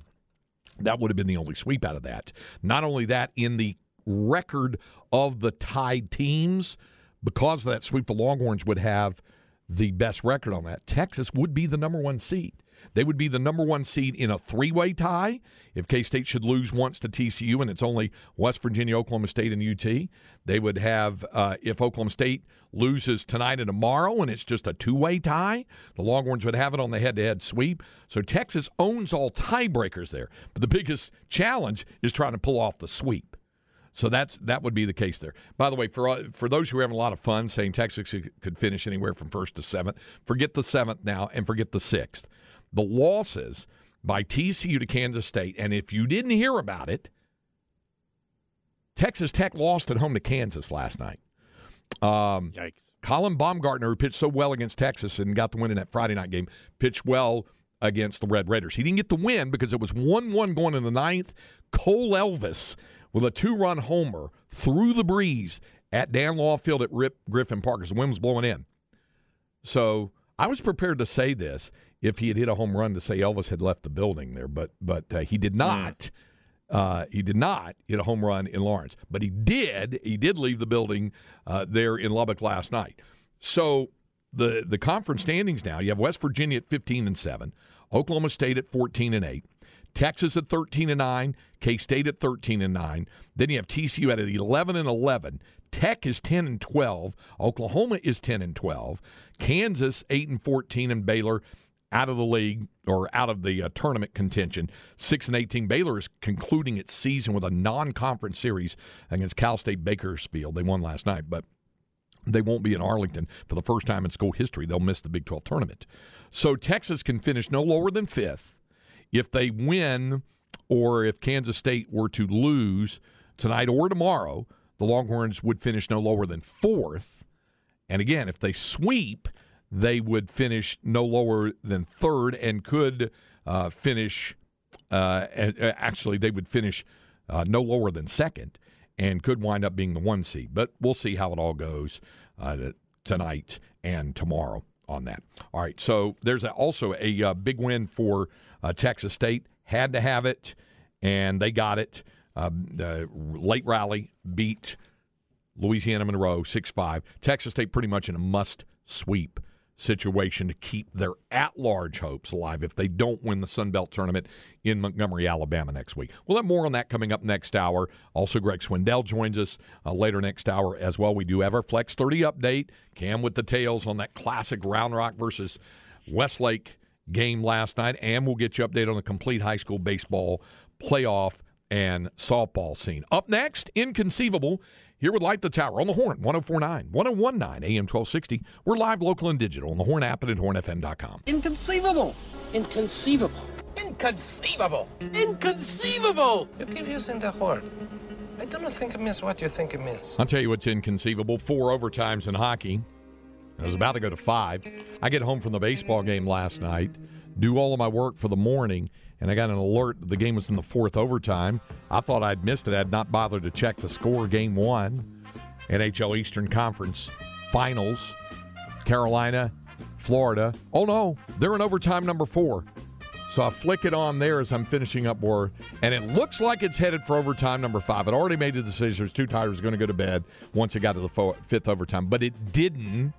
That would have been the only sweep out of that. Not only that, in the record of the tied teams, because of that sweep, the Longhorns would have the best record on that. Texas would be the number one seed. They would be the number one seed in a three way tie. If K State should lose once to TCU and it's only West Virginia, Oklahoma State, and UT, they would have, uh, if Oklahoma State loses tonight and tomorrow and it's just a two way tie, the Longhorns would have it on the head to head sweep. So Texas owns all tiebreakers there. But the biggest challenge is trying to pull off the sweep. So that's that would be the case there. By the way, for uh, for those who are having a lot of fun saying Texas could finish anywhere from first to seventh, forget the seventh now and forget the sixth. The losses by TCU to Kansas State, and if you didn't hear about it, Texas Tech lost at home to Kansas last night. Um, Yikes! Colin Baumgartner, who pitched so well against Texas and got the win in that Friday night game, pitched well against the Red Raiders. He didn't get the win because it was one-one going in the ninth. Cole Elvis with a two run homer through the breeze at Dan Law Field at Rip Griffin Park as the wind was blowing in. So I was prepared to say this if he had hit a home run to say Elvis had left the building there, but but uh, he did not. Uh, he did not hit a home run in Lawrence, but he did. He did leave the building uh, there in Lubbock last night. So the the conference standings now: you have West Virginia at fifteen and seven, Oklahoma State at fourteen and eight, Texas at 13 and 9, K State at 13 and 9. Then you have TCU at 11 and 11. Tech is 10 and 12. Oklahoma is 10 and 12. Kansas 8 and 14 and Baylor out of the league or out of the uh, tournament contention. 6 and 18. Baylor is concluding its season with a non-conference series against Cal State Bakersfield. They won last night, but they won't be in Arlington for the first time in school history. They'll miss the Big 12 tournament. So Texas can finish no lower than 5th if they win or if Kansas State were to lose tonight or tomorrow, the Longhorns would finish no lower than fourth. And again, if they sweep, they would finish no lower than third and could uh, finish. Uh, actually, they would finish uh, no lower than second and could wind up being the one seed. But we'll see how it all goes uh, tonight and tomorrow on that. All right, so there's also a uh, big win for uh, Texas State. Had to have it, and they got it. Uh, late rally beat Louisiana Monroe 6 5. Texas State pretty much in a must sweep situation to keep their at large hopes alive if they don't win the Sun Belt tournament in Montgomery, Alabama next week. We'll have more on that coming up next hour. Also, Greg Swindell joins us uh, later next hour as well. We do have our Flex 30 update. Cam with the tails on that classic Round Rock versus Westlake game last night, and we'll get you updated on the complete high school baseball playoff and softball scene. Up next, Inconceivable here with Light the Tower on the Horn, 1049, 1019 AM 1260. We're live, local, and digital on the Horn app and at hornfm.com. Inconceivable! Inconceivable! Inconceivable! Inconceivable! You keep using the word. I don't think it means what you think it means. I'll tell you what's inconceivable four overtimes in hockey. I was about to go to five. I get home from the baseball game last night, do all of my work for the morning, and I got an alert the game was in the fourth overtime. I thought I'd missed it. I'd not bothered to check the score. Game one, NHL Eastern Conference Finals, Carolina, Florida. Oh no, they're in overtime number four. So I flick it on there as I'm finishing up war, and it looks like it's headed for overtime number five. I'd already made the decision. It was too tired. Was going to go to bed once it got to the fifth overtime, but it didn't.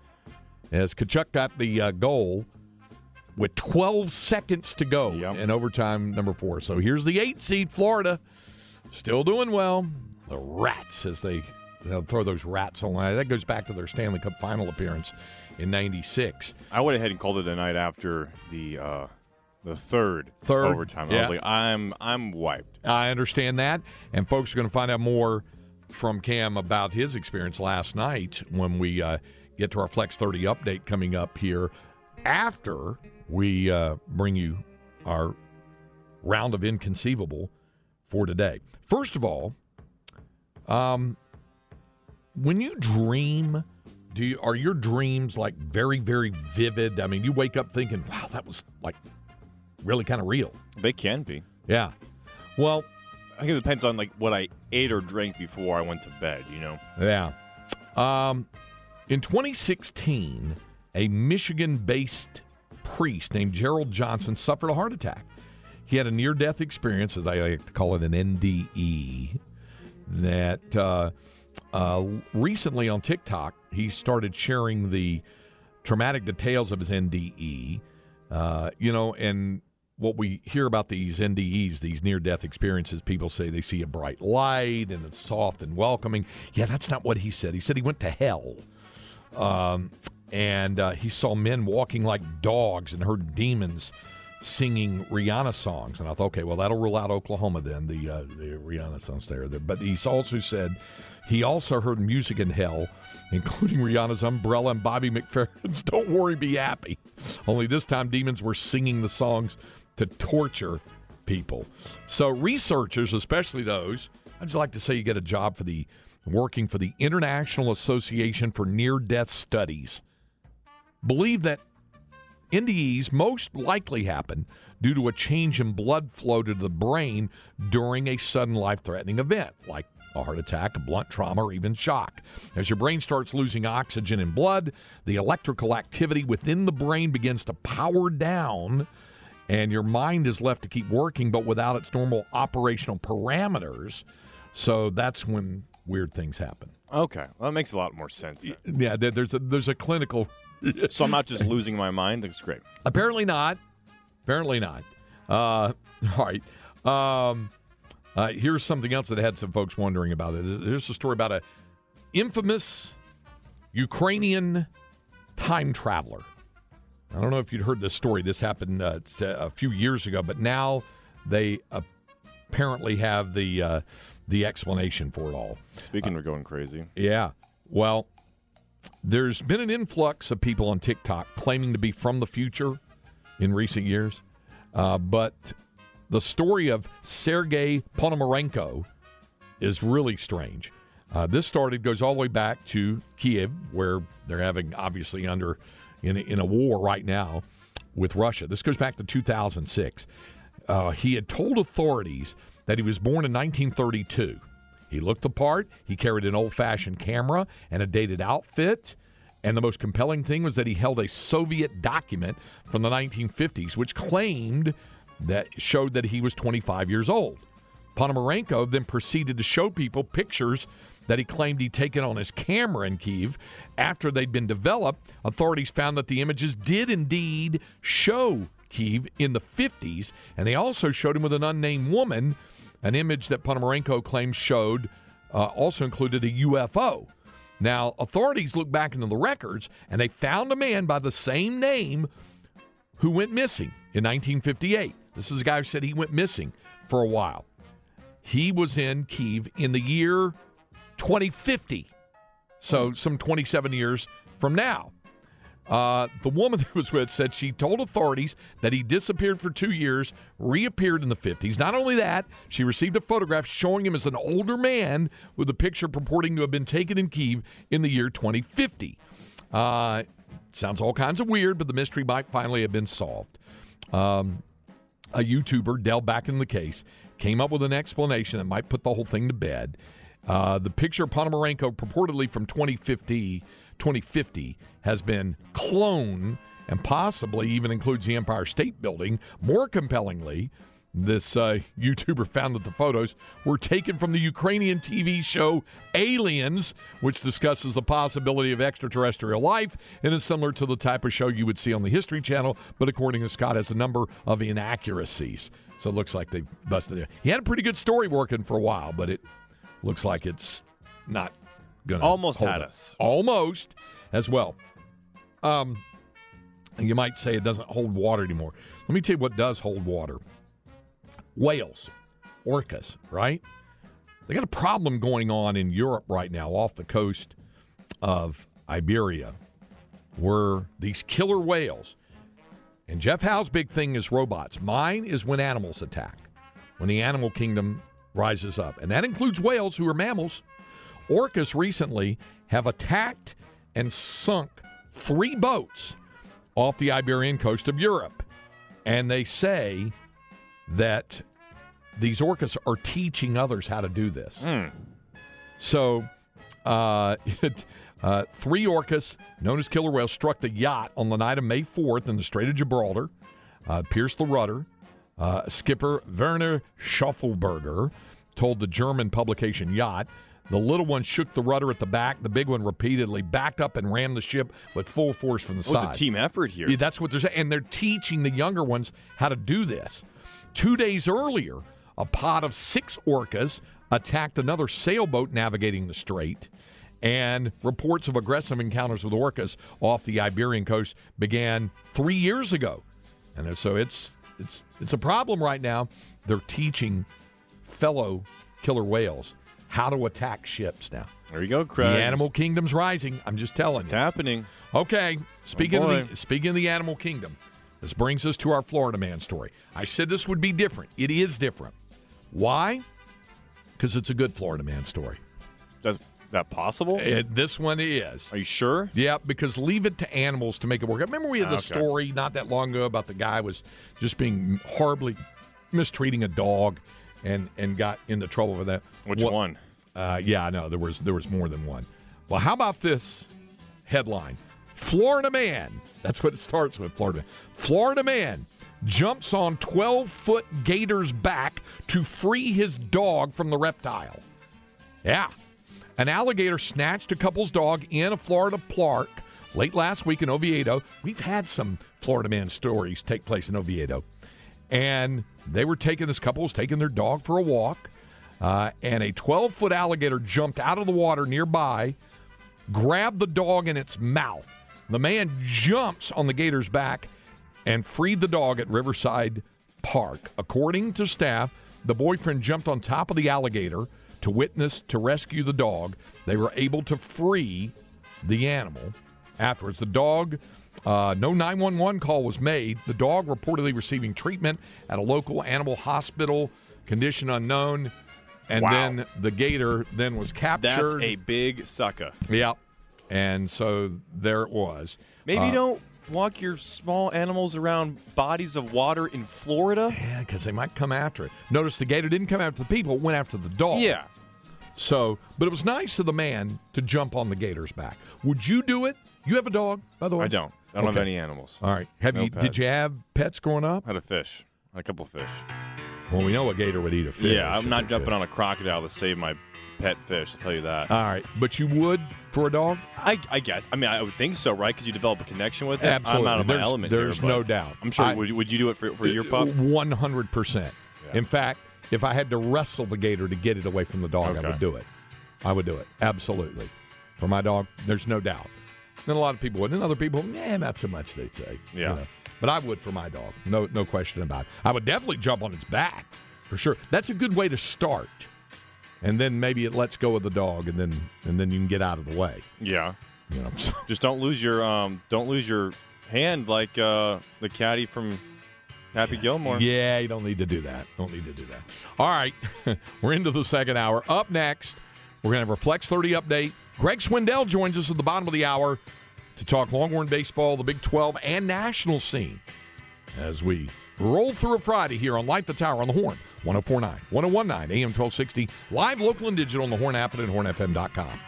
As Tkachuk got the uh, goal, with 12 seconds to go yep. in overtime number four. So here's the eight seed Florida, still doing well. The Rats, as they throw those rats on. That goes back to their Stanley Cup final appearance in '96. I went ahead and called it a night after the uh, the third, third overtime. Yeah. I was like, I'm I'm wiped. I understand that, and folks are going to find out more from Cam about his experience last night when we uh, get to our Flex 30 update coming up here after we uh, bring you our round of inconceivable for today. First of all, um, when you dream, do you, are your dreams like very, very vivid? I mean, you wake up thinking, "Wow, that was like really kind of real." They can be. Yeah. Well, I think it depends on like what I ate or drank before I went to bed. You know. Yeah. Um, in 2016, a Michigan based priest named Gerald Johnson suffered a heart attack. He had a near death experience, as I like to call it, an NDE, that uh, uh, recently on TikTok, he started sharing the traumatic details of his NDE. Uh, you know, and what we hear about these NDEs, these near death experiences, people say they see a bright light and it's soft and welcoming. Yeah, that's not what he said. He said he went to hell. Um, and uh, he saw men walking like dogs and heard demons singing Rihanna songs. And I thought, okay, well, that'll rule out Oklahoma then, the, uh, the Rihanna songs there. But he also said he also heard music in hell, including Rihanna's Umbrella and Bobby McFerrin's Don't Worry, Be Happy. Only this time, demons were singing the songs to torture people. So researchers, especially those, I'd just like to say you get a job for the working for the International Association for Near Death Studies. Believe that NDEs most likely happen due to a change in blood flow to the brain during a sudden life threatening event, like a heart attack, a blunt trauma, or even shock. As your brain starts losing oxygen in blood, the electrical activity within the brain begins to power down and your mind is left to keep working, but without its normal operational parameters. So that's when weird things happen. Okay, well, that makes a lot more sense. Then. Yeah, there's a there's a clinical. so I'm not just losing my mind. That's great. Apparently not. Apparently not. Uh, all right. Um, uh, here's something else that had some folks wondering about it. Here's a story about a infamous Ukrainian time traveler I don't know if you'd heard this story. This happened uh, a few years ago, but now they apparently have the uh, the explanation for it all. Speaking of going crazy, yeah. Well, there's been an influx of people on TikTok claiming to be from the future in recent years, uh, but the story of Sergei Ponomarenko is really strange. Uh, this started goes all the way back to Kiev, where they're having obviously under in a, in a war right now with Russia. This goes back to 2006. Uh, he had told authorities that he was born in 1932. He looked the part. He carried an old fashioned camera and a dated outfit. And the most compelling thing was that he held a Soviet document from the 1950s, which claimed that showed that he was 25 years old. Ponomarenko then proceeded to show people pictures that he claimed he'd taken on his camera in Kiev. After they'd been developed, authorities found that the images did indeed show Kiev in the 50s, and they also showed him with an unnamed woman. An image that Ponomarenko claims showed uh, also included a UFO. Now, authorities looked back into the records and they found a man by the same name who went missing in 1958. This is a guy who said he went missing for a while. He was in Kiev in the year 2050. So, some 27 years from now. Uh, the woman that was with said she told authorities that he disappeared for two years, reappeared in the 50s. Not only that, she received a photograph showing him as an older man with a picture purporting to have been taken in Kiev in the year 2050. Uh, sounds all kinds of weird, but the mystery might finally have been solved. Um, a YouTuber delved back in the case, came up with an explanation that might put the whole thing to bed. Uh, the picture of Ponomarenko, purportedly from 2050, 2050, has been cloned and possibly even includes the Empire State Building. More compellingly, this uh, YouTuber found that the photos were taken from the Ukrainian TV show Aliens, which discusses the possibility of extraterrestrial life and is similar to the type of show you would see on the History Channel, but according to Scott, has a number of inaccuracies. So it looks like they busted it. He had a pretty good story working for a while, but it looks like it's not going to almost had us almost as well. Um, you might say it doesn't hold water anymore. Let me tell you what does hold water. Whales, orcas, right? They got a problem going on in Europe right now off the coast of Iberia where these killer whales. And Jeff Howe's big thing is robots. Mine is when animals attack, when the animal kingdom rises up, and that includes whales, who are mammals. Orcas recently have attacked and sunk three boats off the Iberian coast of Europe. And they say that these orcas are teaching others how to do this. So, uh, uh, three orcas, known as killer whales, struck the yacht on the night of May 4th in the Strait of Gibraltar, uh, pierced the rudder. Uh, skipper Werner Schaufelberger told the German publication Yacht. The little one shook the rudder at the back. The big one repeatedly backed up and rammed the ship with full force from the Oh, it's a team effort here. Yeah, that's what they're saying. And they're teaching the younger ones how to do this. Two days earlier, a pod of six orcas attacked another sailboat navigating the strait. And reports of aggressive encounters with orcas off the Iberian coast began three years ago. And so it's it's it's a problem right now. They're teaching fellow killer whales how to attack ships now. There you go, Craig. The animal kingdom's rising. I'm just telling It's you. happening. Okay, speaking Oh, of the oh, speaking of the animal kingdom, this brings us to our Florida man story. I said this would be different. It is different. Why? Because it's a good Florida man story. Is that possible? And this one is. Are you sure? Yeah, because leave it to animals to make it work. I Remember we had the Okay. story not that long ago about the guy was just being horribly mistreating a dog and and got into trouble for that. Which What- one? Uh, yeah, I know there was there was more than one. Well, how about this headline? Florida man. That's what it starts with. Florida. Man. Florida man jumps on 12 foot gator's back to free his dog from the reptile. Yeah. An alligator snatched a couple's dog in a Florida park late last week in Oviedo. We've had some Florida man stories take place in Oviedo. And they were taking, this couple was taking their dog for a walk. Uh, and a 12 foot alligator jumped out of the water nearby, grabbed the dog in its mouth. The man jumps on the gator's back and freed the dog at Riverside Park. According to staff, the boyfriend jumped on top of the alligator to witness to rescue the dog. They were able to free the animal afterwards. The dog, uh, no 911 call was made. The dog reportedly receiving treatment at a local animal hospital, condition unknown. And Wow. then the gator then was captured. That's a big sucker. Yep. And so there it was. Maybe Uh, don't walk your small animals around bodies of water in Florida. Yeah, because they might come after it. Notice the gator didn't come after the people, it went after the dog. Yeah. So, but it was nice of the man to jump on the gator's back. Would you do it? You have a dog, by the way? I don't. I don't have any animals. All right. Have No you? Did you have pets growing up? I had a fish. Had a couple fish. Well, we know a gator would eat a fish. yeah, I'm not jumping on a crocodile to save my pet fish. I'll tell you that. All right, but you would for a dog? I, I guess. I mean, I would think so, right? Because you develop a connection with it. Absolutely. I'm out of my There's- element there's here, no doubt. I'm sure. I- would, you- would you do it for, for your uh, pup? One hundred percent. In fact, if I had to wrestle the gator to get it away from the dog, I would do it. I would do it absolutely for my dog. There's no doubt. Then a lot of people would, and other people, yeah, not so much. They'd say, you Yeah. know. But I would for my dog. No, no question about it. I would definitely jump on its back for sure. That's a good way to start, and then maybe it lets go of the dog, and then and then you can get out of the way. Yeah. You know. Just don't lose your um. Don't lose your hand like uh the caddy from Happy Gilmore. Yeah, you don't need to do that. Don't need to do that. All right, we're into the second hour. Up next, we're going to have our Flex 30 update. Greg Swindell joins us at the bottom of the hour to talk Longhorn baseball, the Big 12, and national scene as we roll through a Friday here on Light the Tower on the Horn, 1049, 1019, AM 1260, live local and digital on the Horn app and at hornfm.com.